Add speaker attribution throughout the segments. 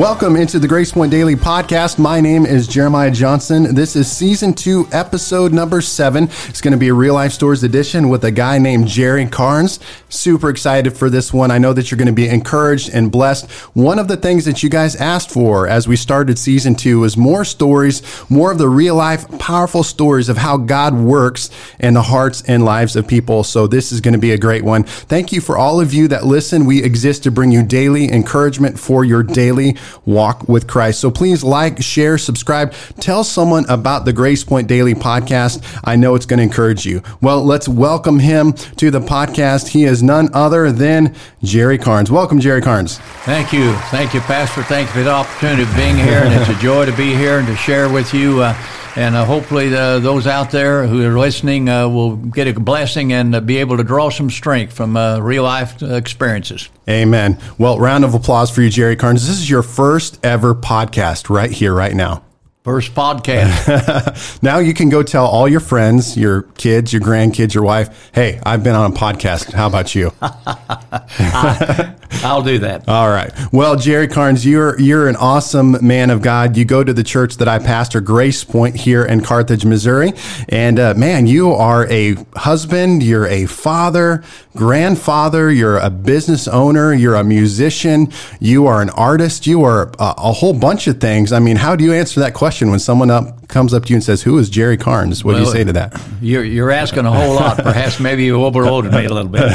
Speaker 1: Welcome into the Grace Point Daily podcast. My name is Jeremiah Johnson. This is season two, episode number seven. It's going to be a real life stories edition with a guy named Jerry Carnes. Super excited for this one. I know that you're going to be encouraged and blessed. One of the things that you guys asked for as we started season two was more stories, more of the real life, powerful stories of how God works in the hearts and lives of people. So this is going to be a great one. Thank you for all of you that listen. We exist to bring you daily encouragement for your daily walk with Christ. So please like, share, subscribe, tell someone about the Grace Point Daily podcast. I know it's going to encourage you. Well, let's welcome him to the podcast. He is none other than Jerry Carnes. Welcome, Jerry Carnes.
Speaker 2: Thank you. Thank you, Pastor. Thank you for the opportunity of being here. And it's a joy to be here and to share with you. Uh, and uh, hopefully, uh, those out there who are listening uh, will get a blessing and uh, be able to draw some strength from uh, real life experiences.
Speaker 1: Amen. Well, round of applause for you, Jerry Carnes. This is your first ever podcast right here, right now.
Speaker 2: First podcast.
Speaker 1: now you can go tell all your friends, your kids, your grandkids, your wife, hey, I've been on a podcast. How about you?
Speaker 2: I, will do that.
Speaker 1: All right. Well, Jerry Carnes, you're you're an awesome man of God. You go to the church that I pastor, Grace Point, here in Carthage, Missouri. And uh, man, you are a husband, you're a father, grandfather, you're a business owner, you're a musician, you are an artist, you are a, a whole bunch of things. I mean, how do you answer that question when someone up comes up to you and says, "Who is Jerry Carnes?" What well, do you say to that?
Speaker 2: You're, you're asking a whole lot. Perhaps maybe you overloaded me a little bit.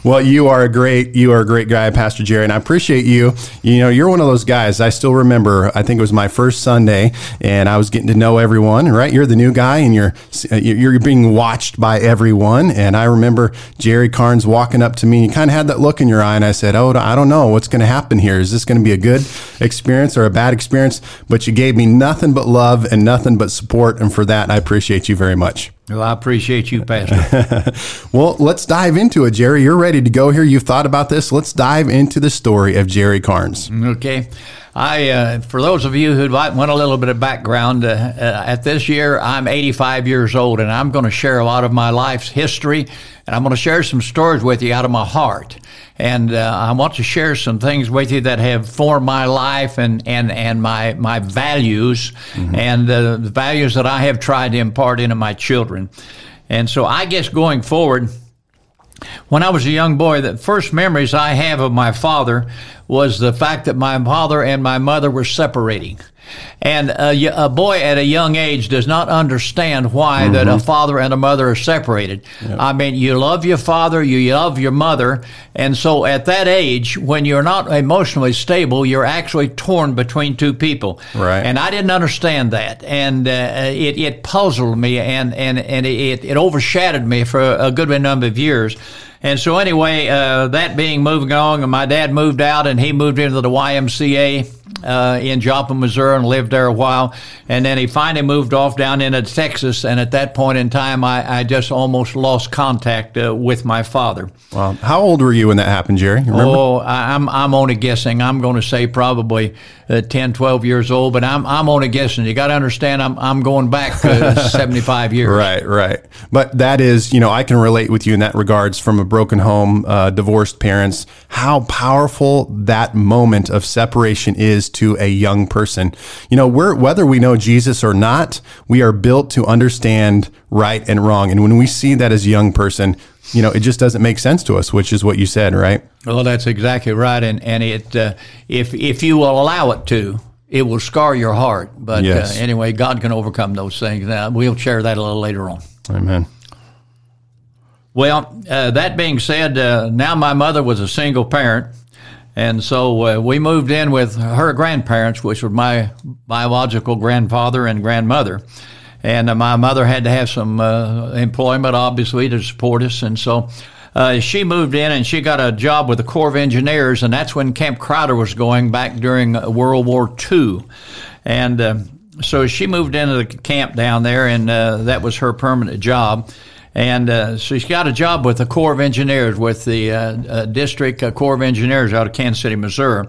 Speaker 1: well, you are a great you are a great guy, Pastor Jerry, and I appreciate you. You know, you're one of those guys. I still remember. I think it was my first Sunday, and I was getting to know everyone. Right, you're the new guy, and you're uh, you're being watched by everyone. And I remember Jerry Carnes walking up to me. You kind of had that look in your eye, and I said, "Oh, I don't know what's going to happen here. Is this going to be a good experience or a bad experience?" But you gave me nothing but love and nothing but support. And for that, I appreciate you very much.
Speaker 2: Well, I appreciate you, Pastor.
Speaker 1: well, let's dive into it, Jerry. You're ready to go here. You've thought about this. Let's dive into the story of Jerry Carnes.
Speaker 2: Okay. I, uh, for those of you who want a little bit of background, uh, uh, at this year I'm 85 years old, and I'm going to share a lot of my life's history, and I'm going to share some stories with you out of my heart. And uh, I want to share some things with you that have formed my life and and and my my values, mm-hmm. and uh, the values that I have tried to impart into my children. And so I guess going forward when I was a young boy, the first memories I have of my father was the fact that my father and my mother were separating. And a, a boy at a young age does not understand why mm-hmm. that a mm-hmm. father and a mother are separated. I mean, you love your father, you love your mother, and so at that age, when you're not emotionally stable, you're actually torn between two people.
Speaker 1: Right.
Speaker 2: And I didn't understand that, and uh, it, it puzzled me, and and and it, it overshadowed me for a good number of years. And so, anyway, uh, that being moving on, and my dad moved out and he moved into the YMCA uh, in Joplin, Missouri, and lived there a while. And then he finally moved off down into Texas. And at that point in time, I, I just almost lost contact uh, with my father.
Speaker 1: Wow. How old were you when that happened, Jerry?
Speaker 2: Oh, I, I'm, I'm only guessing. I'm going to say probably uh, 10, 12 years old, but I'm, I'm only guessing. You got to understand, I'm, I'm going back uh, 75 years.
Speaker 1: Right, right. But that is, you know, I can relate with you in that regards from a broken home, uh, divorced parents, how powerful that moment of separation is to a young person. You know, we're, whether we know Jesus or not, we are built to understand right and wrong. And when we see that as a young person, you know, it just doesn't make sense to us, which is what you said, right?
Speaker 2: Well, that's exactly right. And, and it, uh, if, if you will allow it to, it will scar your heart. But uh, yes. uh, anyway, God can overcome those things. Now, we'll share that a little later on.
Speaker 1: Amen.
Speaker 2: Well, uh, that being said, uh, now my mother was a single parent. And so uh, we moved in with her grandparents, which were my biological grandfather and grandmother. And uh, my mother had to have some uh, employment, obviously, to support us. And so uh, she moved in and she got a job with the Corps of Engineers. And that's when Camp Crowder was going back during World War II. And so she moved into the camp down there, and that was her permanent job. And uh, she's got a job with the Corps of Engineers, with the uh, uh, District uh, Corps of Engineers out of Kansas City, Missouri,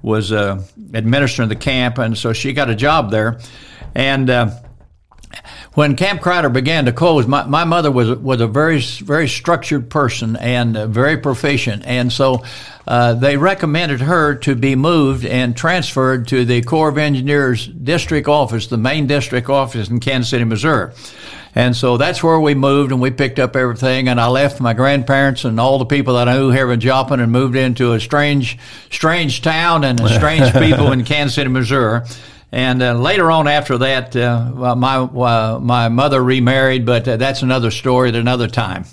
Speaker 2: was uh, administering the camp. And so she got a job there. And when Camp Crowder began to close, my, my mother was was a very very structured person and very proficient, and so uh, they recommended her to be moved and transferred to the Corps of Engineers district office, the main district office in Kansas City, Missouri. And so that's where we moved and we picked up everything. And I left my grandparents and all the people that I knew here in Joplin and moved into a strange, strange town and strange people in Kansas City, Missouri. And uh, later on, after that, uh, my uh, my mother remarried, but uh, that's another story at another time.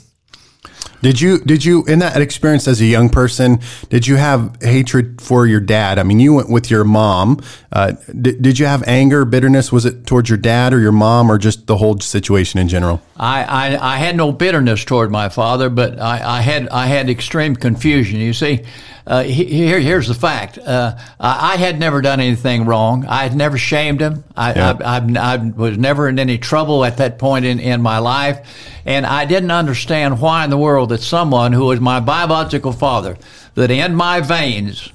Speaker 1: Did you did you in that experience as a young person? Did you have hatred for your dad? I mean, you went with your mom. Uh, did, did you have anger, bitterness? Was it towards your dad or your mom, or just the whole situation in general?
Speaker 2: I, I, I had no bitterness toward my father, but I, I had I had extreme confusion. You see, uh, here, here's the fact. Uh, I had never done anything wrong. I had never shamed him. I, yeah. I, I, I, was never in any trouble at that point in, in my life. And I didn't understand why in the world that someone who was my biological father, that in my veins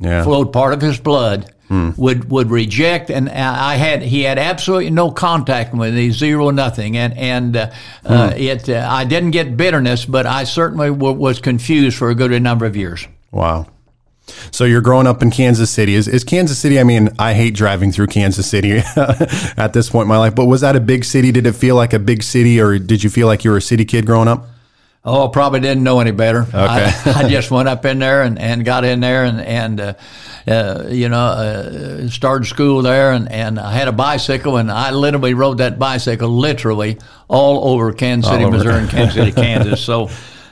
Speaker 2: yeah. flowed part of his blood, Hmm. would would reject, and I had he had absolutely no contact with me, zero nothing, and and uh, hmm. uh, it uh, I didn't get bitterness, but I certainly w- was confused for a good number of years.
Speaker 1: Wow. So you're growing up in Kansas City. Is, is Kansas City? I mean, I hate driving through Kansas City at this point in my life. But was that a big city? Did it feel like a big city, or did you feel like you were a city kid growing up?
Speaker 2: Oh, I probably didn't know any better. Okay. I, I just went up in there and, and got in there and, and uh, uh, you know, uh, started school there and, and I had a bicycle and I literally rode that bicycle literally all over Kansas City, Missouri and Kansas City, Kansas. So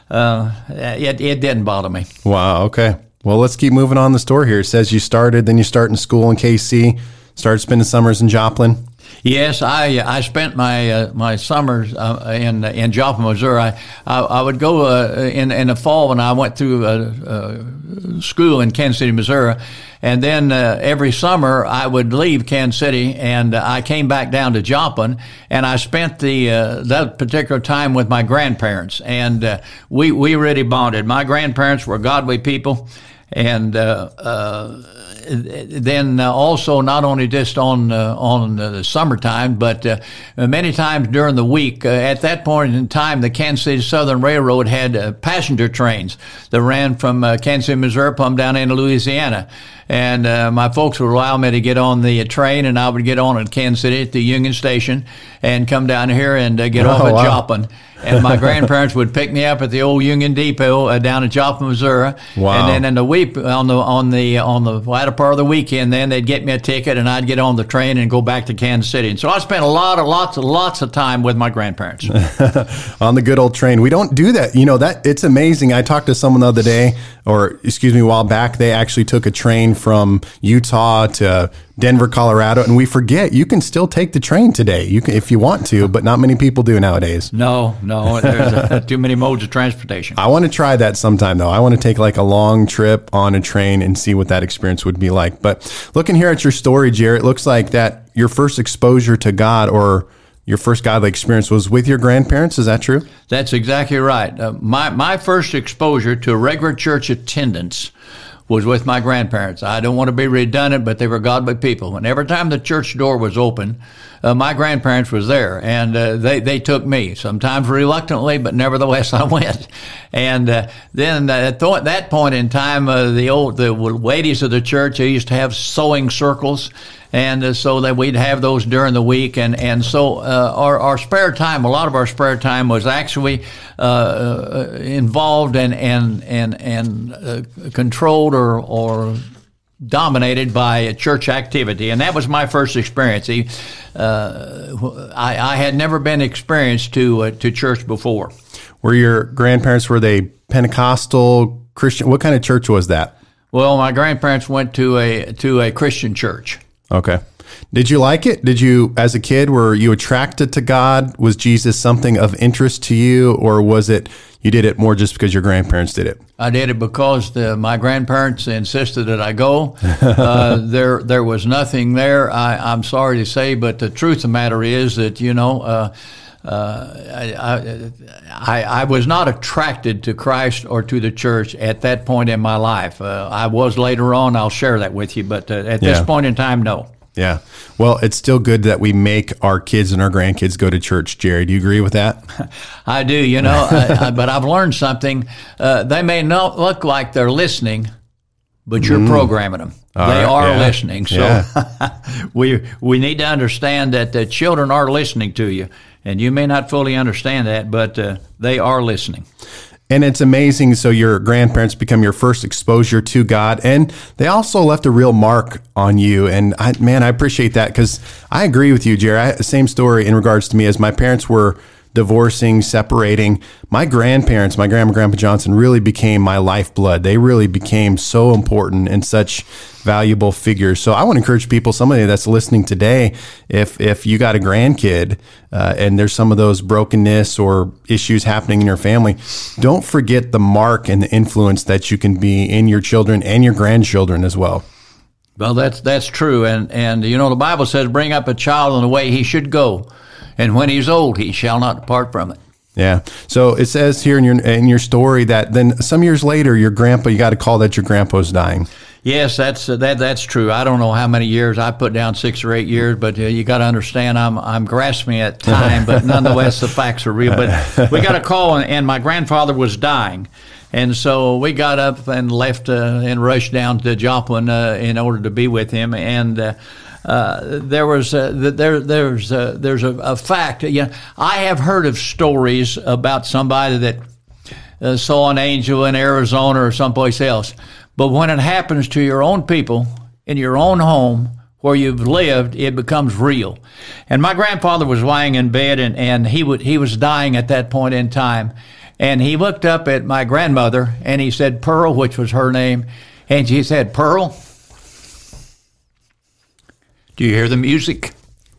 Speaker 2: uh, it, it didn't bother me.
Speaker 1: Wow. Okay. Well, let's keep moving on the story here. It says you started, then you start in school in KC, started spending summers in Joplin.
Speaker 2: Yes, I I spent my uh, my summers uh, in in Joplin, Missouri. I, I, I would go uh, in in the fall when I went through uh, uh, school in Kansas City, Missouri, and then uh, every summer I would leave Kansas City and I came back down to Joplin, and I spent the that particular time with my grandparents, and we we really bonded. My grandparents were godly people and uh, uh, then also not only just on uh, on the summertime, but uh, many times during the week. Uh, at that point in time, the Kansas City Southern Railroad had uh, passenger trains that ran from Kansas City, Missouri, come down into Louisiana, and my folks would allow me to get on the train, and I would get on at Kansas City at the Union Station and come down here and get oh, off at wow. Joplin and my grandparents would pick me up at the old Union Depot uh, down in Joplin, Missouri. Wow. And then in the week on the on the on the latter part of the weekend, then they'd get me a ticket, and I'd get on the train and go back to Kansas City. And so I spent a lot of lots of lots of time with my grandparents
Speaker 1: on the good old train. We don't do that, you know. That it's amazing. I talked to someone the other day, or excuse me, a while back. They actually took a train from Utah to Denver, Colorado, and we forget you can still take the train today. You can if you want to, but not many people do nowadays.
Speaker 2: No, no, there's a, too many modes of transportation.
Speaker 1: I want to try that sometime though. I want to take like a long trip on a train and see what that experience would be like. But looking here at your story, Jared, it looks like that your first exposure to God or your first godly experience was with your grandparents. Is that true?
Speaker 2: That's exactly right. Uh, my my first exposure to regular church attendance was with my grandparents. I don't want to be redundant, but they were godly people. And every time the church door was open, uh, my grandparents was there, and uh, they they took me sometimes reluctantly, but nevertheless I went. And uh, then at that point in time, uh, the old the ladies of the church they used to have sewing circles, and uh, so that we'd have those during the week, and and so uh, our our spare time, a lot of our spare time was actually involved and and and and controlled or or dominated by church activity, and that was my first experience. Uh, I, I, had never been experienced to uh, to church before.
Speaker 1: Were your grandparents were they Pentecostal Christian? What kind of church was that?
Speaker 2: Well, my grandparents went to a to a Christian church.
Speaker 1: Okay. Did you like it? Did you, as a kid, were you attracted to God? Was Jesus something of interest to you, or was it you did it more just because your grandparents did it?
Speaker 2: I did it because the, my grandparents insisted that I go. Uh, there, there was nothing there. I, am sorry to say, but the truth of the matter is that you know. Uh, uh, I, I, I, was not attracted to Christ or to the church at that point in my life. Uh, I was later on. I'll share that with you, but uh, at yeah. this point in time, no.
Speaker 1: Yeah. Well, it's still good that we make our kids and our grandkids go to church, Jerry. Do you agree with that?
Speaker 2: I do, you know, I, I, but I've learned something. Uh, they may not look like they're listening, but you're mm. programming them. All they right, are yeah. listening. So yeah. we we need to understand that the children are listening to you, and you may not fully understand that, but uh, they are listening.
Speaker 1: And it's amazing. So your grandparents become your first exposure to God, and they also left a real mark on you. And I, man, I appreciate that because I agree with you, Jerry. I, same story in regards to me as my parents were divorcing, separating. My grandparents, my grandma, grandpa Johnson, really became my lifeblood. They really became so important and such valuable figures. So I want to encourage people, somebody that's listening today, if if you got a grandkid uh, and there's some of those brokenness or issues happening in your family, don't forget the mark and the influence that you can be in your children and your grandchildren as well.
Speaker 2: Well, that's that's true, and and you know the Bible says, "Bring up a child in the way he should go." And when he's old, he shall not depart from it.
Speaker 1: Yeah. So it says here in your in your story that then some years later, your grandpa, you got a call that your grandpa's dying.
Speaker 2: Yes, that's uh, that that's true. I don't know how many years I put down six or eight years, but uh, you got to understand I'm I'm grasping at time, but nonetheless the facts are real. But we got a call, and, and my grandfather was dying. And so we got up and left uh, and rushed down to Joplin uh, in order to be with him. And uh, there was a, there there's a, there's a, a fact. You know, I have heard of stories about somebody that uh, saw an angel in Arizona or someplace else, but when it happens to your own people in your own home where you've lived, it becomes real. And my grandfather was lying in bed, and, and he would he was dying at that point in time, and he looked up at my grandmother and he said Pearl, which was her name, and she said Pearl. Do you hear the music?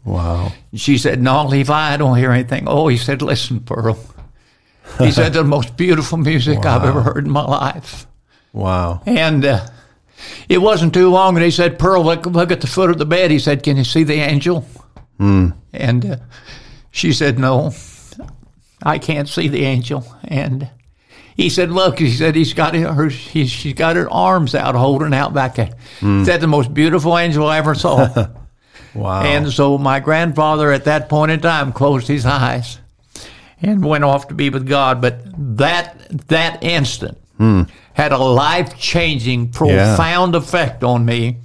Speaker 1: Wow.
Speaker 2: She said, No, Levi, I don't hear anything. Oh, he said, Listen, Pearl. He said, The most beautiful music wow. I've ever heard in my life.
Speaker 1: Wow.
Speaker 2: And uh, it wasn't too long, and he said, Pearl, look, look at the foot of the bed. He said, Can you see the angel?
Speaker 1: Mm.
Speaker 2: And uh, she said, No, I can't see the angel. And he said, "Look," he said, "He's got her. He's, she's got her arms out, holding out back. Mm. Is that the most beautiful angel I ever saw?"
Speaker 1: Wow.
Speaker 2: And so my grandfather at that point in time closed his eyes and went off to be with God. But that that instant
Speaker 1: hmm.
Speaker 2: had a life changing, profound yeah. effect on me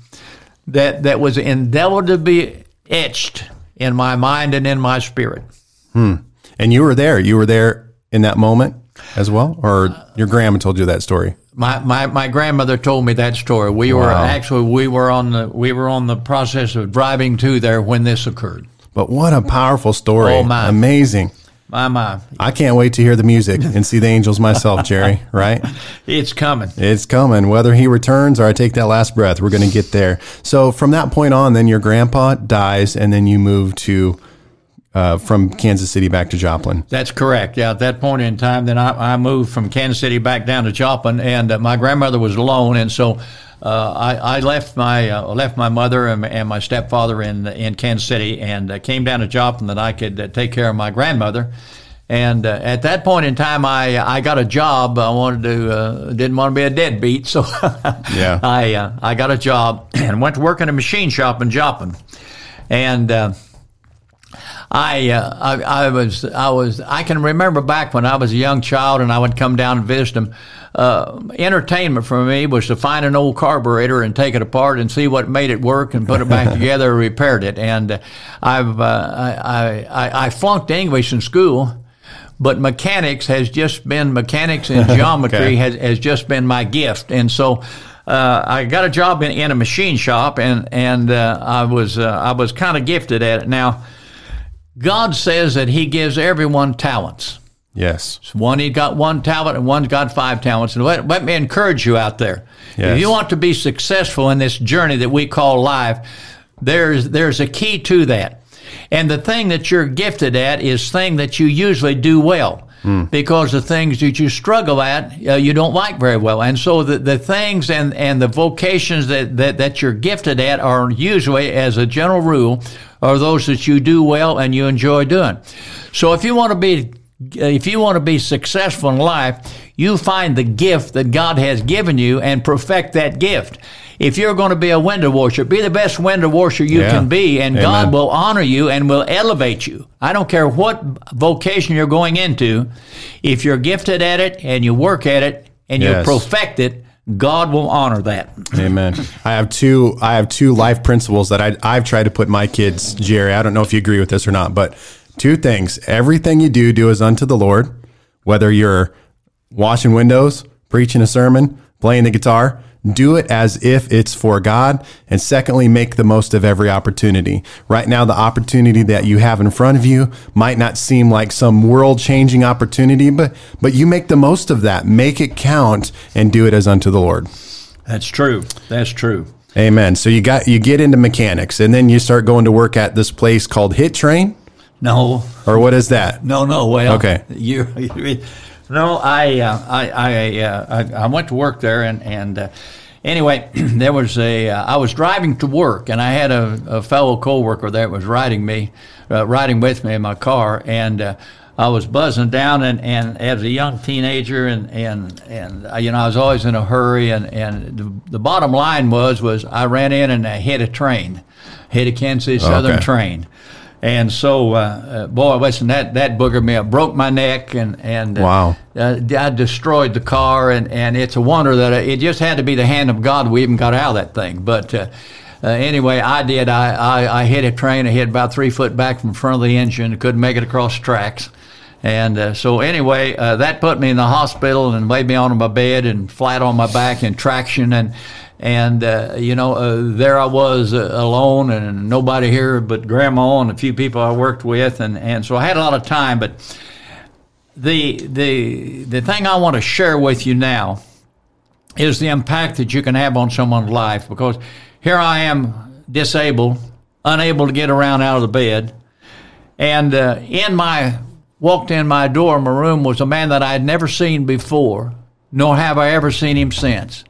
Speaker 2: that that was endeavored to be etched in my mind and in my spirit.
Speaker 1: Hmm. And you were there. You were there in that moment as well, or your grandma told you that story.
Speaker 2: My, my, my grandmother told me that story. We wow. were actually we were on the we were on the process of driving to there when this occurred.
Speaker 1: But what a powerful story!
Speaker 2: Oh my,
Speaker 1: amazing!
Speaker 2: My my!
Speaker 1: I can't wait to hear the music and see the angels myself, Jerry. Right?
Speaker 2: It's coming.
Speaker 1: It's coming. Whether he returns or I take that last breath, we're going to get there. So from that point on, then your grandpa dies, and then you move to uh, from Kansas City back to Joplin.
Speaker 2: That's correct. Yeah, at that point in time, then I, I moved from Kansas City back down to Joplin, and uh, my grandmother was alone, and so uh, I, I, left my uh, left my mother and, and, my stepfather in in Kansas City, and uh, came down to Joplin that I could uh, take care of my grandmother. And at that point in time, I I got a job. I wanted to didn't want to be a deadbeat, so
Speaker 1: yeah,
Speaker 2: I I got a job and went to work in a machine shop in Joplin, and I, uh, I, I was, I was, I can remember back when I was a young child and I would come down and visit them. Uh, entertainment for me was to find an old carburetor and take it apart and see what made it work and put it back together, repaired it. And uh, I've, uh, I, I, I flunked English in school but mechanics has just been mechanics and geometry okay. has, has just been my gift and so uh, I got a job in, in a machine shop and and uh, I was uh, I was kind of gifted at it now God says that He gives everyone talents.
Speaker 1: Yes.
Speaker 2: So one he got one talent and one's got five talents. And let, let me encourage you out there. Yes. If you want to be successful in this journey that we call life, there's there's a key to that. And the thing that you're gifted at is thing that you usually do well. Because the things that you struggle at, uh, you don't like very well. And so the, the things and, and the vocations that, that, that you're gifted at are usually, as a general rule, are those that you do well and you enjoy doing. So if you want to be Uh, if you want to be successful in life, you find the gift that God has given you and perfect that gift. If you're going to be a window washer, be the best window washer you
Speaker 1: Yeah.
Speaker 2: can be, and
Speaker 1: Amen.
Speaker 2: God will honor you and will elevate you. I don't care what vocation you're going into. If you're gifted at it and you work at it and
Speaker 1: Yes.
Speaker 2: you perfect it, God will honor that.
Speaker 1: Amen. I have two. I have two life principles that I, I've tried to put my kids, Jerry. I don't know if you agree with this or not, but two things: everything you do, do as unto the Lord. Whether you're washing windows, preaching a sermon, playing the guitar, do it as if it's for God. And secondly, make the most of every opportunity. Right now, the opportunity that you have in front of you might not seem like some world changing opportunity, but, but you make the most of that. Make it count and do it as unto the Lord.
Speaker 2: That's true. That's true.
Speaker 1: Amen. So you got, you get into mechanics and then you start going to work at this place called Hit Train
Speaker 2: No,
Speaker 1: or what is that?
Speaker 2: no, no. Well,
Speaker 1: Okay.
Speaker 2: You, you no, I, uh, I, I, uh, I, I went to work there, and and uh, anyway, there was a. Uh, I was driving to work, and I had a, a fellow coworker that was riding me, uh, riding with me in my car, and. Uh, I was buzzing down, and, and as a young teenager, and and and you know I was always in a hurry, and and the, the bottom line was was I ran in and I hit a train, hit a Kansas City Southern
Speaker 1: Okay.
Speaker 2: train, and so, uh, uh, boy, listen, that, that boogered me up, broke my neck, and and uh,
Speaker 1: Wow.
Speaker 2: uh, I destroyed the car, and, and it's a wonder that it just had to be the hand of God we even got out of that thing. But uh, uh, anyway, I did. I, I, I hit a train. I hit about three foot back from front of the engine. Couldn't make it across tracks. And uh, so anyway, uh, that put me in the hospital and laid me on my bed and flat on my back in traction and and uh, you know uh, there I was uh, alone and nobody here but grandma and a few people I worked with and, and so I had a lot of time. But the the the thing I want to share with you now is the impact that you can have on someone's life because here I am disabled, unable to get around out of the bed, and uh, in my walked in my door, my room was a man that I had never seen before, nor have I ever seen him since,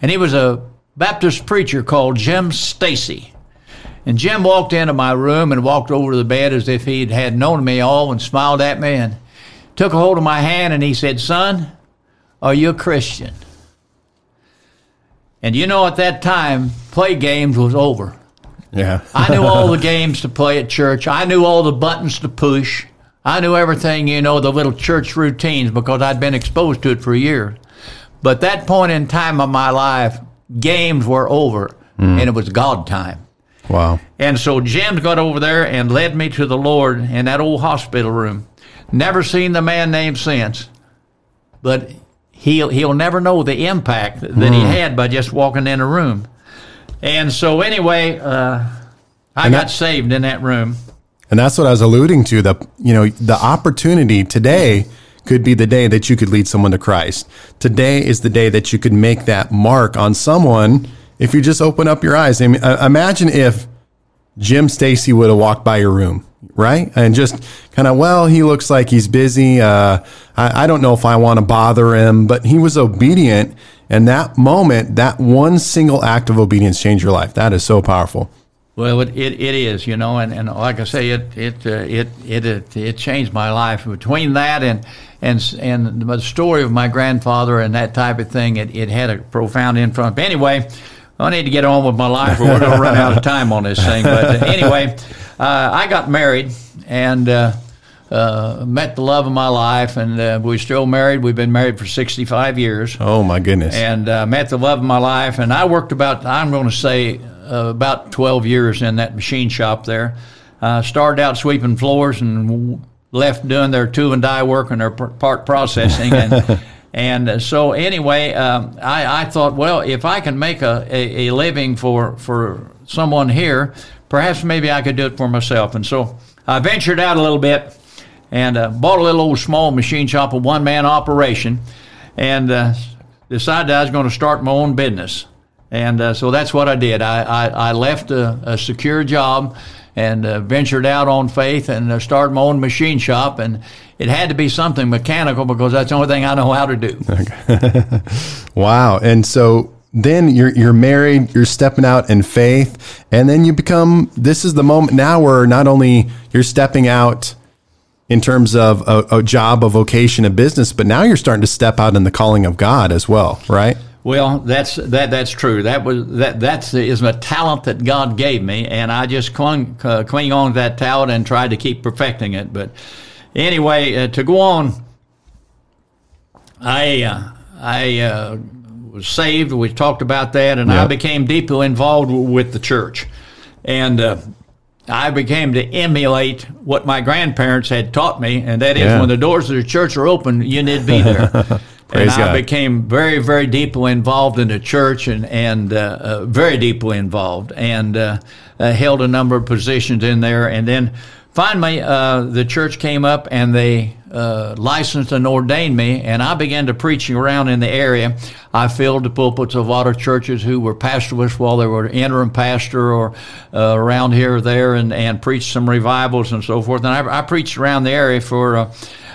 Speaker 2: and he was a Baptist preacher called Jim Stacy. And Jim walked into my room and walked over to the bed as if he had known me all and smiled at me and took a hold of my hand and he said, Son, are you a Christian? And you know, at that time, play games was over.
Speaker 1: Yeah.
Speaker 2: I knew all the games to play at church. I knew all the buttons to push. I knew everything, you know, the little church routines because I'd been exposed to it for years. But that point in time of my life, games were over and it was God time.
Speaker 1: wow.
Speaker 2: And so Jim got over there and led me to the Lord in that old hospital room. Never seen the man named since, but he'll he'll never know the impact that he had by just walking in a room. And so anyway, uh, I
Speaker 1: And
Speaker 2: got
Speaker 1: that-
Speaker 2: saved in that room.
Speaker 1: And that's what I was alluding to. The you know the opportunity today could be the day that you could lead someone to Christ. Today is the day that you could make that mark on someone if you just open up your eyes. I mean, uh, imagine if Jim Stacy would have walked by your room, right? And just kind of, well, he looks like he's busy. Uh, I, I don't know if I want to bother him, but he was obedient. And that moment, that one single act of obedience changed your life. That is so powerful.
Speaker 2: Well, it, it, it is, you know, and, and like I say, it it, uh, it it it it changed my life. Between that and and and the story of my grandfather and that type of thing, it, it had a profound influence. But anyway, I need to get on with my life, or we're going to run out of time on this thing. But uh, anyway, uh, I got married and. Uh, uh, met the love of my life, and uh, we're still married. We've been married for 65 years
Speaker 1: Oh my goodness.
Speaker 2: and uh, met the love of my life. And I worked about, I'm going to say, uh, about 12 years in that machine shop there. Uh, started out sweeping floors and left doing their tool and die work and their part processing. And, and uh, so, anyway, um, I, I thought, well, if I can make a, a, a living for, for someone here, perhaps maybe I could do it for myself. And so I ventured out a little bit and uh, bought a little old small machine shop, a one man operation, and uh, decided I was going to start my own business. And uh, so that's what I did. I, I, I left a, a secure job and uh, ventured out on faith and uh, started my own machine shop. And it had to be something mechanical because that's the only thing I know how to do.
Speaker 1: Wow. And so then you're you're married, you're stepping out in faith, and then you become this is the moment now where not only you're stepping out in terms of a, a job, a vocation, a business, but now you're starting to step out in the calling of God as well, right?
Speaker 2: Well, that's that that's true. That was that that's is a talent that God gave me, and I just clung uh, cling on to that talent and tried to keep perfecting it. But anyway, uh, to go on, I uh, I uh, was saved. We talked about that, and yep. I became deeply involved with the church, and uh, I became to emulate what my grandparents had taught me, and that is yeah. when the doors of the church are open, you need to be there. and I God. became very, very deeply involved in the church, and and uh, uh, very deeply involved, and uh, uh held a number of positions in there, and then finally uh, the church came up and they uh, licensed and ordained me, and I began to preaching around in the area. I filled the pulpits of a lot of churches who were pastorless while they were interim pastor or uh, around here or there, and, and preached some revivals and so forth. And I, I preached around the area for uh,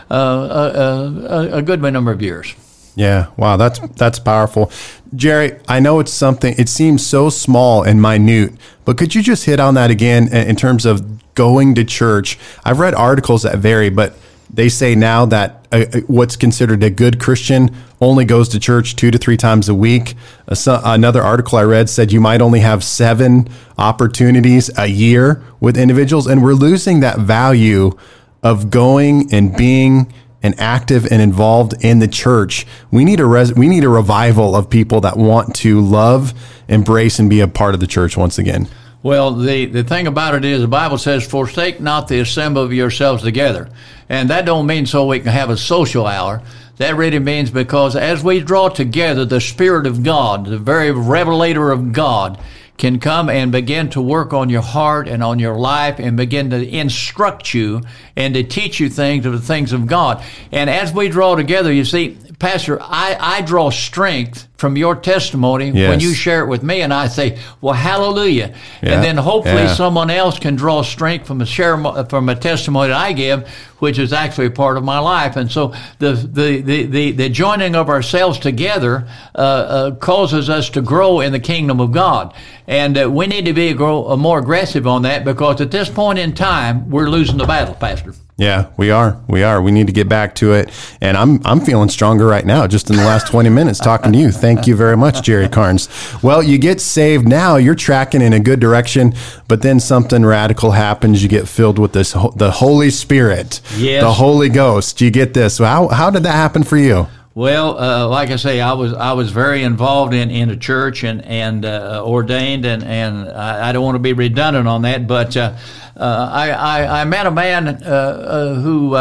Speaker 2: uh, a, a, good number of years.
Speaker 1: Yeah, wow, that's that's powerful. Jerry, I know it's something it seems so small and minute, but could you just hit on that again in terms of going to church? I've read articles that vary, but they say now that uh, uh, what's considered a good Christian only goes to church two to three times a week. Uh, so another article I read said you might only have seven opportunities a year with individuals, and we're losing that value of going and being and active and involved in the church. We need a res- we need a revival of people that want to love, embrace, and be a part of the church once again.
Speaker 2: Well, the, the thing about it is the Bible says, forsake not the assembly of yourselves together. And that don't mean so we can have a social hour. That really means because as we draw together, the Spirit of God, the very revelator of God, can come and begin to work on your heart and on your life and begin to instruct you and to teach you things of the things of God. And as we draw together, you see, Pastor, I, I draw strength from your testimony yes. when you share it with me, and I say, "Well, hallelujah!" Yeah. And then hopefully yeah. someone else can draw strength from a share from a testimony that I give, which is actually a part of my life. And so the the the the, the joining of ourselves together uh, uh, causes us to grow in the kingdom of God, and uh, we need to be grow, uh, more aggressive on that because at this point in time we're losing the battle, Pastor.
Speaker 1: Yeah, we are. We are. We need to get back to it. And I'm I'm feeling stronger right now just in the last 20 minutes talking to you. Thank you very much, Jerry Carnes. Well, you get saved now, you're tracking in a good direction, but then something radical happens. You get filled with this the Holy Spirit, yes. the Holy Ghost. You get this. How how did that happen for you?
Speaker 2: Well, uh, like I say, I was I was very involved in, in a church and and uh, ordained, and and I, I, don't want to be redundant on that, but uh, uh I, I, I met a man uh, uh, who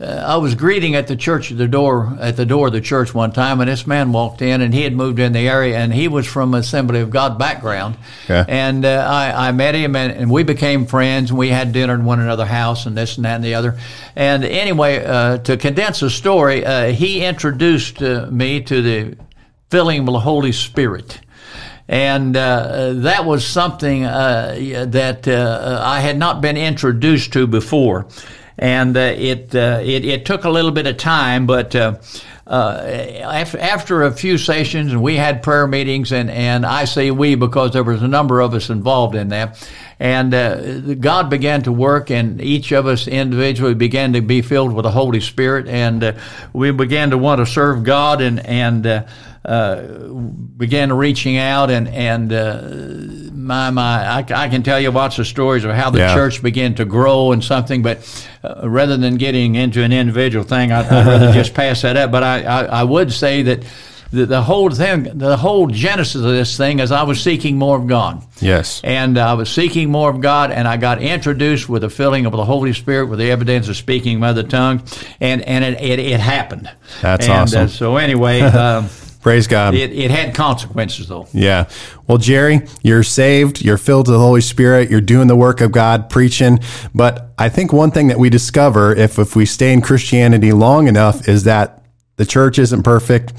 Speaker 2: uh, I was greeting at the church at the door at the door of the church one time, and this man walked in, and he had moved in the area, and he was from Assembly of God background, yeah. and uh, I, I met him, and, and, we became friends, and we had dinner in one another's house, and this and that and the other, and anyway, uh, to condense the story, uh, he introduced uh, me to the filling of the Holy Spirit. And uh, that was something uh, that uh, I had not been introduced to before and uh, it, uh, it, it took a little bit of time, but. Uh, after, after a few sessions, and we had prayer meetings, and, and I say we because there was a number of us involved in that. And uh, God began to work, and each of us individually began to be filled with the Holy Spirit, and uh, we began to want to serve God, and and uh, uh, began reaching out and and uh, my my I, I, can tell you lots of stories of how the yeah. church began to grow and something but uh, rather than getting into an individual thing I, would rather just pass that up but I, I, I would say that the, the, whole thing the whole genesis of this thing is I was seeking more of God
Speaker 1: yes
Speaker 2: and I was seeking more of God and I got introduced with the filling of the Holy Spirit with the evidence of speaking mother tongue and and it, it, it happened
Speaker 1: that's
Speaker 2: and, uh,
Speaker 1: awesome
Speaker 2: so anyway um,
Speaker 1: Praise God.
Speaker 2: It, it had consequences, though.
Speaker 1: Yeah. Well, Jerry, you're saved. You're filled with the Holy Spirit. You're doing the work of God, preaching. But I think one thing that we discover if, if we stay in Christianity long enough is that the church isn't perfect.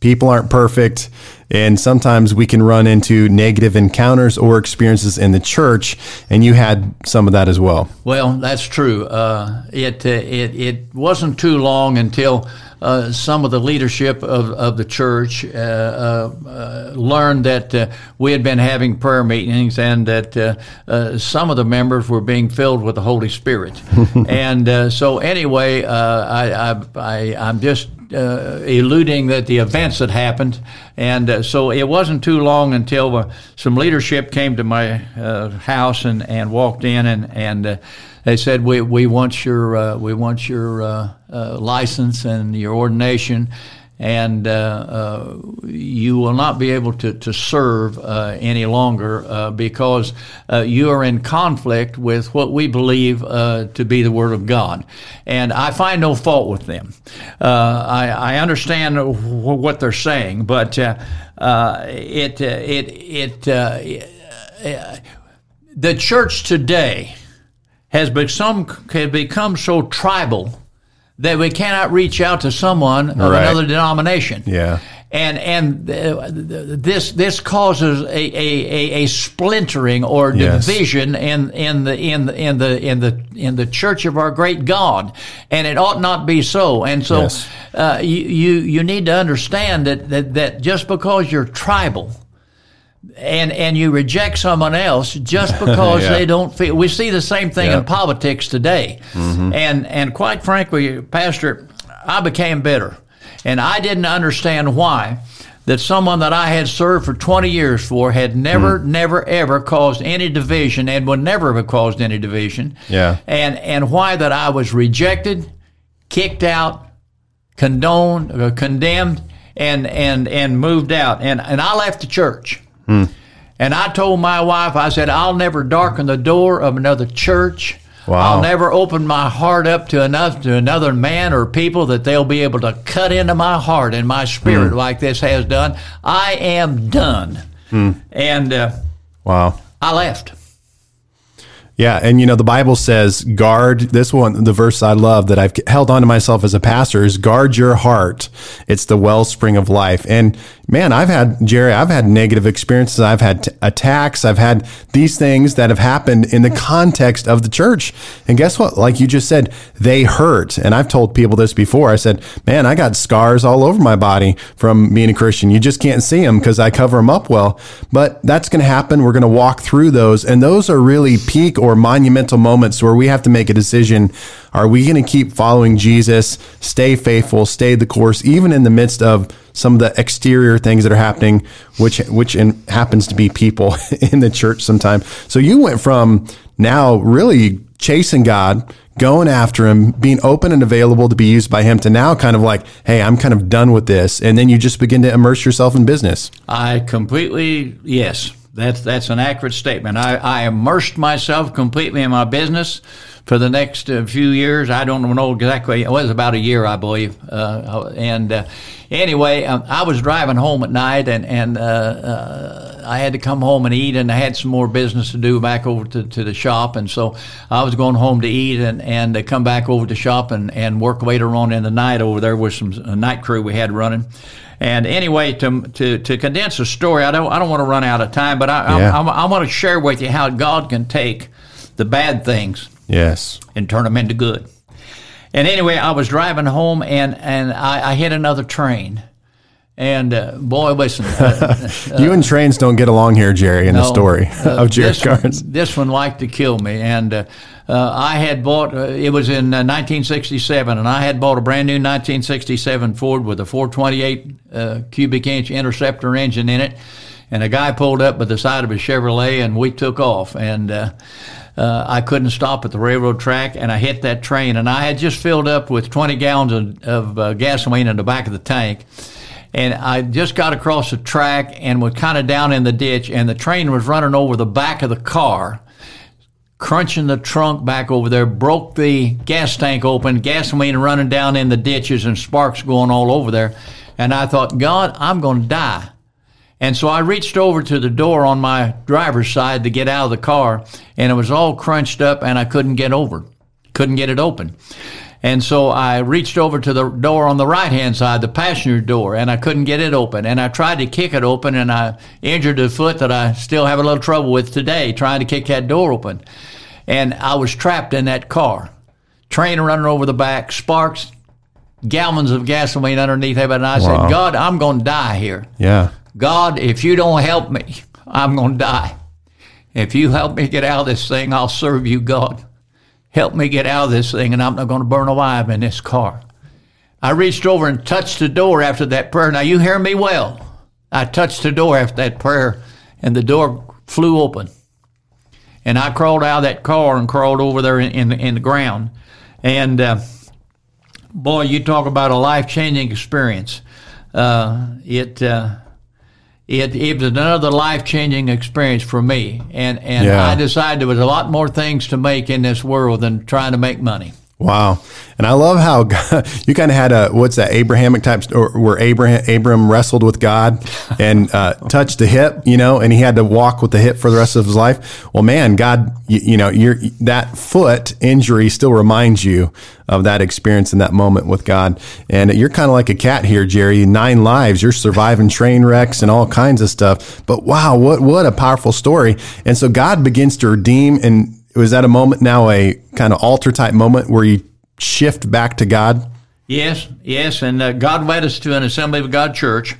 Speaker 1: People aren't perfect. And sometimes we can run into negative encounters or experiences in the church. And you had some of that as well.
Speaker 2: Well, that's true. Uh, it, uh, it, it wasn't too long until uh, some of the leadership of, of the church uh, uh, uh learned that uh, we had been having prayer meetings and that uh, some of the members were being filled with the Holy Spirit. and so, anyway, I, I, I, I'm just uh, eluding that the events had happened. And uh, so it wasn't too long until uh, some leadership came to my uh, house and, and walked in and, and uh, they said, we, we want your, uh, we want your license and your ordination and uh, uh, you will not be able to, to serve uh, any longer uh, because uh, you are in conflict with what we believe uh, to be the Word of God. And I find no fault with them. I, I, understand what they're saying, but it, it, it, the church today has become, has become so tribal that we cannot reach out to someone of right. another denomination.
Speaker 1: Yeah.
Speaker 2: And and uh, this this causes a, a, a, splintering or division yes. in in the in the in the in the in the church of our great God, and it ought not be so. And so, yes. uh, you, you you need to understand that, that that just because you're tribal, and and you reject someone else just because yeah. they don't feel. We see the same thing in politics today, mm-hmm. and and quite frankly, Pastor, I became bitter, and I didn't understand why that someone that I had served for 20 years for had never, mm. never, ever caused any division and would never have caused any division.
Speaker 1: Yeah.
Speaker 2: And and why that I was rejected, kicked out, condoned, uh, condemned, and and and moved out. And and I left the church. Hmm. And I told my wife, I said, I'll never darken the door of another church. Wow. I'll never open my heart up to enough to another man or people that they'll be able to cut into my heart and my spirit hmm. like this has done. I am done. Hmm. And uh,
Speaker 1: wow,
Speaker 2: I left.
Speaker 1: Yeah, and you know the Bible says guard this one the verse I love that I've held on to myself as a pastor is guard your heart. It's the wellspring of life. And man, I've had Jerry, I've had negative experiences. I've had t- attacks. I've had these things that have happened in the context of the church. And guess what? Like you just said, they hurt. And I've told people this before. I said, "Man, I got scars all over my body from being a Christian. You just can't see them because I cover them up well." But that's going to happen. We're going to walk through those, and those are really peak or monumental moments where we have to make a decision are we going to keep following Jesus, stay faithful, stay the course, even in the midst of some of the exterior things that are happening, which which in, happens to be people in the church sometimes. So you went from now really chasing God, going after Him, being open and available to be used by Him, to now kind of like, hey, I'm kind of done with this, and then you just begin to immerse yourself in business.
Speaker 2: I completely yes. That's that's an accurate statement. I, I immersed myself completely in my business for the next uh, few years. I don't know exactly. It was about a year, I believe. Uh, and uh, anyway, um, I was driving home at night, and and uh, uh, I had to come home and eat, and I had some more business to do back over to, to the shop, and so I was going home to eat and and come back over to shop and and work later on in the night over there with some night crew we had running. And anyway, to, to, to condense the story, I don't I don't want to run out of time, but I yeah. I, I, I want to share with you how God can take the bad things,
Speaker 1: yes,
Speaker 2: and turn them into good. And anyway, I was driving home and and I, I hit another train. And uh, boy, listen. Uh,
Speaker 1: you and trains don't get along here, Jerry, in no, the story uh, of Jerry
Speaker 2: Carnes. this one liked to kill me. And uh, uh, I had bought, uh, it was in 1967, and I had bought a brand new 1967 Ford with a 428 cubic inch Interceptor engine in it. And a guy pulled up by the side of a Chevrolet, and we took off. And uh, I couldn't stop at the railroad track, and I hit that train. And I had just filled up with 20 gallons of, of uh, gasoline in the back of the tank and I just got across the track and was kind of down in the ditch, and the train was running over the back of the car, crunching the trunk back over there, broke the gas tank open, gasoline running down in the ditches, and sparks going all over there. And I thought, God, I'm going to die. And so I reached over to the door on my driver's side to get out of the car, and it was all crunched up, and I couldn't get over, couldn't get it open. And so I reached over to the door on the right hand side, the passenger door, and I couldn't get it open. And I tried to kick it open, and I injured a foot that I still have a little trouble with today, trying to kick that door open. And I was trapped in that car. Train running over the back, sparks gallons of gasoline underneath it. And I
Speaker 1: Wow.
Speaker 2: said, God, I'm going to die here.
Speaker 1: Yeah.
Speaker 2: God, if you don't help me, I'm going to die. If you help me get out of this thing, I'll serve you, God. Help me get out of this thing, and I'm not going to burn alive in this car. I reached over and touched the door after that prayer. Now, you hear me well. I touched the door after that prayer, and the door flew open. And I crawled out of that car and crawled over there in, in, the, in the ground. And uh, boy, you talk about a life changing experience. Uh, it, uh, it it was another life changing experience for me, and and
Speaker 1: Yeah.
Speaker 2: I decided there was a lot more things to make in this world than trying to make money.
Speaker 1: Wow. And I love how God, you kind of had a, what's that, Abrahamic type, or where Abraham, Abram wrestled with God and uh, touched the hip, you know, and he had to walk with the hip for the rest of his life. Well, man, God, you, you know, you're, that foot injury still reminds you of that experience in that moment with God. And you're kind of like a cat here, Jerry. Nine lives, you're surviving train wrecks and all kinds of stuff. But wow, what, what a powerful story. And so God begins to redeem and was that a moment now a kind of altar type moment where you shift back to God?
Speaker 2: Yes, yes, and uh, God led us to an Assembly of God church,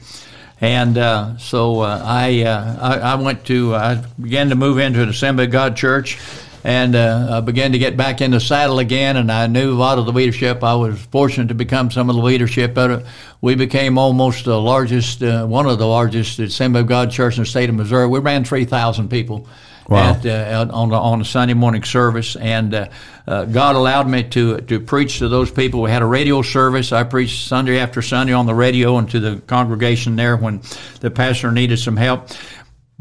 Speaker 2: and uh, so uh, I, uh, I I went to I began to move into an Assembly of God church, and uh, I began to get back in the saddle again, and I knew a lot of the leadership. I was fortunate to become some of the leadership. But we became almost the largest, uh, one of the largest Assembly of God church in the state of Missouri. We ran three thousand people.
Speaker 1: Wow.
Speaker 2: At, uh, on the on a Sunday morning service, and uh, uh, God allowed me to to preach to those people. We had a radio service. I preached Sunday after Sunday on the radio and to the congregation there when the pastor needed some help.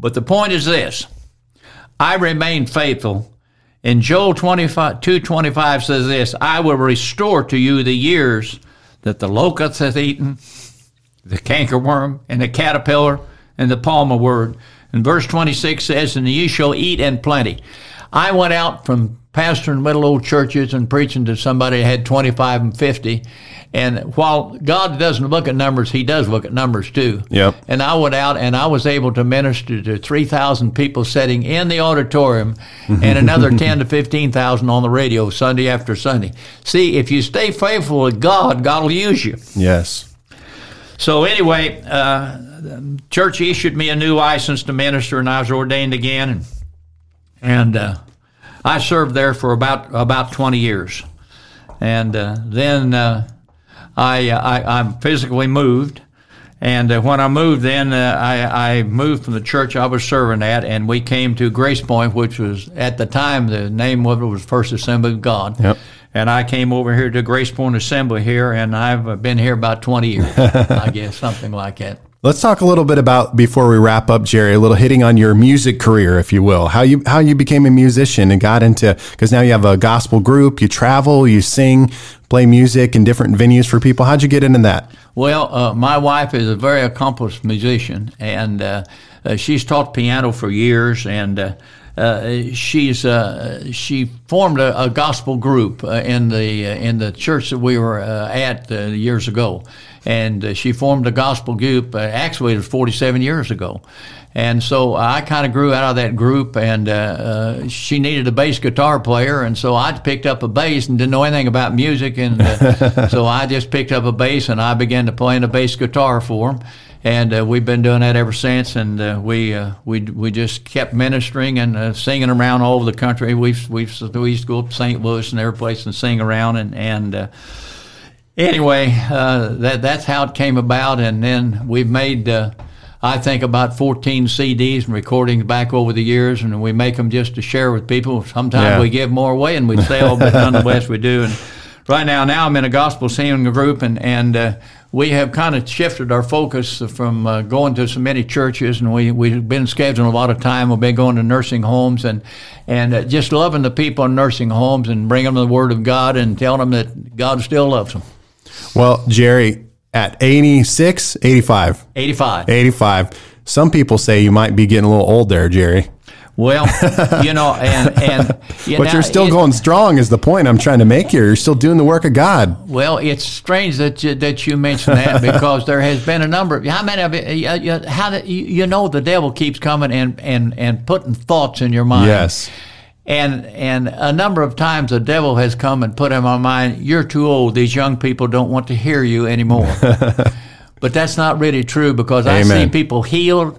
Speaker 2: But the point is this: I remain faithful. And Joel 25, 225 says this I will restore to you the years that the locust hath eaten, the cankerworm, and the caterpillar, and the palmerworm. And verse 26 says, And ye shall eat in plenty. I went out from pastoring little old churches and preaching to somebody that had 25 and 50. And while God doesn't look at numbers, He does look at numbers too.
Speaker 1: Yep.
Speaker 2: And I went out and I was able to minister to 3,000 people sitting in the auditorium and another 10 to 15,000 on the radio Sunday after Sunday. See, if you stay faithful with God, God will use you.
Speaker 1: Yes.
Speaker 2: So anyway, uh, church issued me a new license to minister, and I was ordained again, and, and uh, I served there for about about twenty years, and uh, then uh, I, I I physically moved. And uh, when I moved, then uh, I, I moved from the church I was serving at, and we came to Grace Point, which was at the time the name of it was First Assembly of God.
Speaker 1: Yep.
Speaker 2: And I came over here to Grace Point Assembly here, and I've uh, been here about 20 years, I guess, something like that.
Speaker 1: Let's talk a little bit about before we wrap up, Jerry. A little hitting on your music career, if you will. How you how you became a musician and got into because now you have a gospel group. You travel, you sing, play music in different venues for people. How'd you get into that?
Speaker 2: Well, uh, my wife is a very accomplished musician, and uh, uh, she's taught piano for years, and uh, uh, she's uh, she formed a, a gospel group uh, in the uh, in the church that we were uh, at uh, years ago, and uh, she formed a gospel group. Uh, actually, it was 47 years ago. And so I kind of grew out of that group, and uh, uh, she needed a bass guitar player, and so I picked up a bass and didn't know anything about music, and uh, so I just picked up a bass and I began to play the bass guitar for them, and uh, we've been doing that ever since, and uh, we uh, we we just kept ministering and uh, singing around all over the country. We've we've we used to go up to St. Louis and every place and sing around, and and. Uh, anyway, uh, that that's how it came about, and then we've made. I think about 14 CDs and recordings back over the years, and we make them just to share with people. Sometimes
Speaker 1: Yeah.
Speaker 2: we give more away and we sell, but nonetheless we do. And right now, now I'm in a gospel singing group, and and uh, we have kind of shifted our focus from uh, going to so many churches, and we we've been scheduling a lot of time. We've been going to nursing homes and and uh, just loving the people in nursing homes and bringing them the Word of God and telling them that God still loves them.
Speaker 1: Well, Jerry, at 86, 85,
Speaker 2: 85.
Speaker 1: 85, some people say you might be getting a little old there, Jerry.
Speaker 2: Well, you know, and and you
Speaker 1: But
Speaker 2: know,
Speaker 1: you're still
Speaker 2: it-
Speaker 1: going strong. Is the point I'm trying to make here? You're still doing the work of God.
Speaker 2: Well, it's strange that you, that you mention that because there has been a number. Of, how many of? You, how the, you know the devil keeps coming and and and putting thoughts in your mind.
Speaker 1: Yes.
Speaker 2: And and a number of times the devil has come and put in my mind, you're too old. These young people don't want to hear you anymore. but that's not really true because Amen. I see people healed.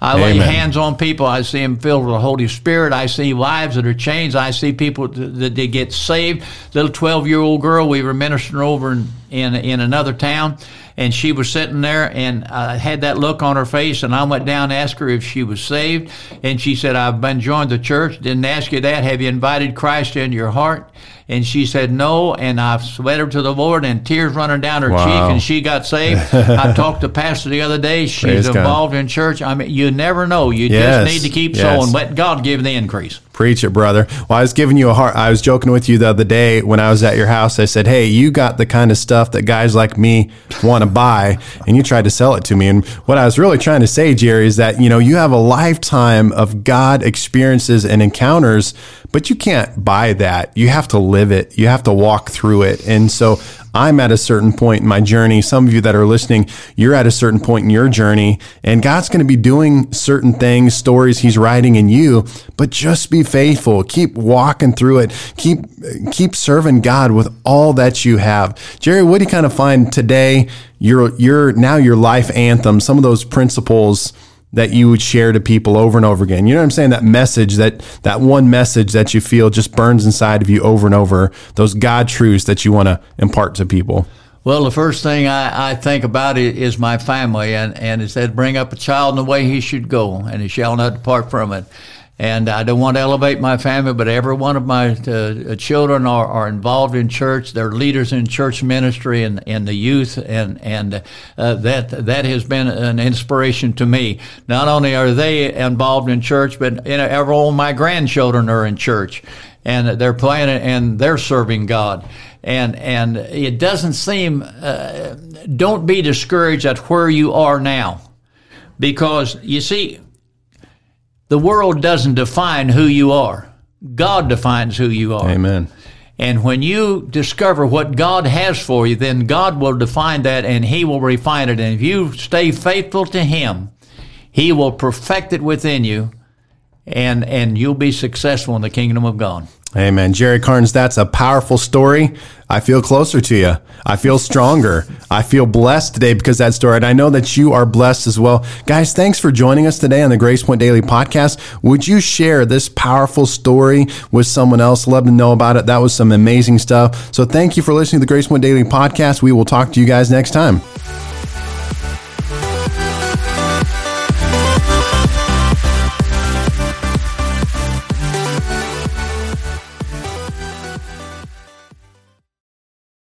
Speaker 2: I Amen. lay hands on people. I see them filled with the Holy Spirit. I see lives that are changed. I see people that they get saved. Little twelve year old girl we were ministering over in, in in another town and she was sitting there and uh, had that look on her face. And I went down and asked her if she was saved, and she said, "I've been joined the church." Didn't ask you that. Have you invited Christ into your heart? And she said no, and I sweat her to the Lord, and tears running down her wow. cheek, and she got saved. I talked to Pastor the other day; she's Praise involved God. in church. I mean, you never know. You yes. just need to keep yes. sowing. Let God give the increase.
Speaker 1: Preach it, brother. Well, I was giving you a heart. I was joking with you the other day when I was at your house. I said, "Hey, you got the kind of stuff that guys like me want to buy," and you tried to sell it to me. And what I was really trying to say, Jerry, is that you know you have a lifetime of God experiences and encounters, but you can't buy that. You have to live it. You have to walk through it. And so I'm at a certain point in my journey. Some of you that are listening, you're at a certain point in your journey, and God's going to be doing certain things, stories He's writing in you. But just be faithful. Keep walking through it. Keep keep serving God with all that you have. Jerry, what do you kind of find today? Your your now your life anthem. Some of those principles that you would share to people over and over again. You know what I'm saying? That message, that that one message that you feel just burns inside of you over and over. Those God truths that you want to impart to people.
Speaker 2: Well, the first thing I, I think about is my family, and, and it said, bring up a child in the way he should go, and he shall not depart from it. And I don't want to elevate my family, but every one of my uh, children are, are involved in church. They're leaders in church ministry and, and the youth, and and uh, that that has been an inspiration to me. Not only are they involved in church, but you know, every all my grandchildren are in church, and they're playing and they're serving God. And and it doesn't seem. Uh, don't be discouraged at where you are now, because you see the world doesn't define who you are. God defines who you are.
Speaker 1: Amen.
Speaker 2: And when you discover what God has for you, then God will define that and He will refine it. And if you stay faithful to Him, He will perfect it within you and, and you'll be successful in the kingdom of God.
Speaker 1: Amen. Jerry Carnes, that's a powerful story. I feel closer to you. I feel stronger. I feel blessed today because that story. And I know that you are blessed as well. Guys, thanks for joining us today on the Grace Point Daily podcast. Would you share this powerful story with someone else? Love to know about it. That was some amazing stuff. So thank you for listening to the Grace Point Daily podcast. We will talk to you guys next time.